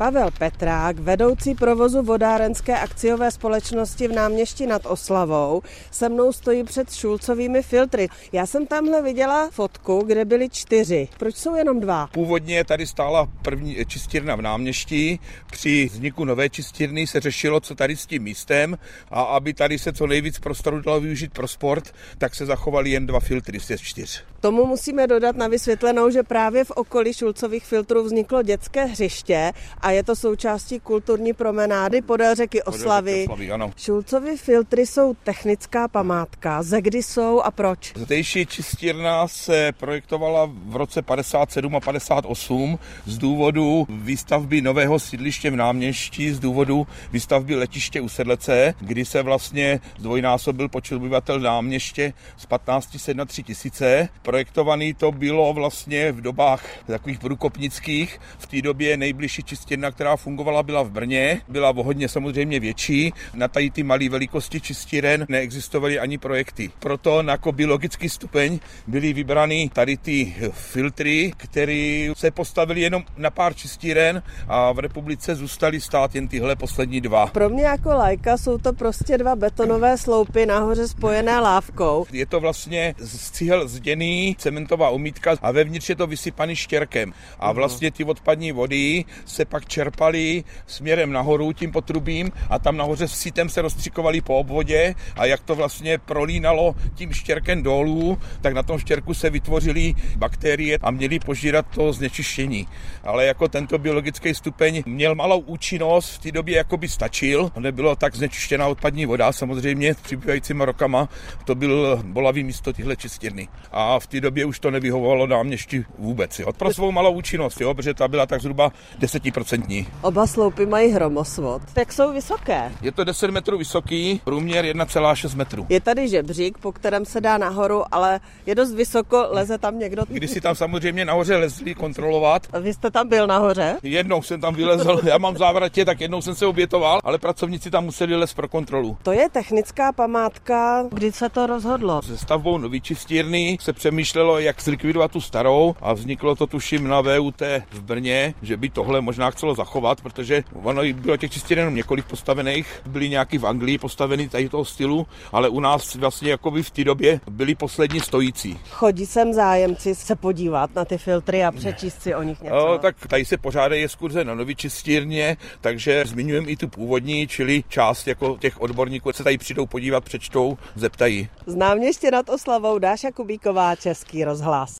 Pavel Petrák, vedoucí provozu vodárenské akciové společnosti v náměstí nad Oslavou, se mnou stojí před šulcovými filtry. Já jsem tamhle viděla fotku, kde byly čtyři. Proč jsou jenom dva? Původně tady stála první čistírna v náměstí. Při vzniku nové čistírny se řešilo, co tady s tím místem a aby tady se co nejvíc prostoru dalo využít pro sport, tak se zachovaly jen dva filtry z čtyř. Tomu musíme dodat na vysvětlenou, že právě v okolí šulcových filtrů vzniklo dětské hřiště a je to součástí kulturní promenády podél řeky Oslavy. Šulcovy filtry jsou technická památka. Ze kdy jsou a proč? Zdejší čistírna se projektovala v roce 57 a 58 z důvodu výstavby nového sídliště v náměstí, z důvodu výstavby letiště u Sedlece, kdy se vlastně zdvojnásobil počet obyvatel náměště z 15 se na 3 tisíce. Projektovaný to bylo vlastně v dobách takových průkopnických. V té době nejbližší čistírna, která fungovala, byla v Brně. Byla o hodně samozřejmě větší. Na tady ty malé velikosti čistíren neexistovaly ani projekty. Proto jako biologický stupeň byly vybrány tady ty filtry, které se postavily jenom na pár čistíren a v republice zůstaly stát jen tyhle poslední dva. Pro mě jako lajka jsou to prostě dva betonové sloupy nahoře spojené lávkou. Je to vlastně z cihel zděný cementová umítka a vevnitř je to vysypaný štěrkem. A vlastně ty odpadní vody se pak čerpaly směrem nahoru tím potrubím a tam nahoře s sítem se rozstřikovaly po obvodě a jak to vlastně prolínalo tím štěrkem dolů, tak na tom štěrku se vytvořily bakterie a měly požírat to znečištění. Ale jako tento biologický stupeň měl malou účinnost, v té době jako by stačil, nebylo tak znečištěná odpadní voda, samozřejmě s přibývajícíma rokama to byl bolavý místo tyhle čistírny. A v té době už to nevyhovovalo náměstí vůbec. Jo. Pro svou malou účinnost, jo, protože ta byla tak zhruba 10%. Oba sloupy mají hromosvod. Jak jsou vysoké? Je to 10 metrů vysoký, průměr 1,6 metrů. Je tady žebřík, po kterém se dá nahoru, ale je dost vysoko, leze tam někdo. Když si tam samozřejmě nahoře lezli kontrolovat. A vy jste tam byl nahoře? Jednou jsem tam vylezl, já mám závratě, tak jednou jsem se obětoval, ale pracovníci tam museli les pro kontrolu. To je technická památka. Kdy se to rozhodlo? Se stavbou nový čistírny se přemýšlelo, jak zlikvidovat tu starou a vzniklo to tuším na VUT v Brně, že by tohle možná chcelo zachovat, protože ono bylo těch čistíren jenom několik postavených, byly nějaký v Anglii postavený tady toho stylu, ale u nás vlastně jako by v té době byli poslední stojící. Chodí sem zájemci se podívat na ty filtry a přečíst si o nich něco. No, tak tady se pořádají skurze na nový čistírně, takže zmiňujeme i tu původní, čili část jako těch odborníků se tady přijdou podívat, přečtou, zeptají. Znám ještě nad oslavou Dáša Kubíková, Český rozhlas.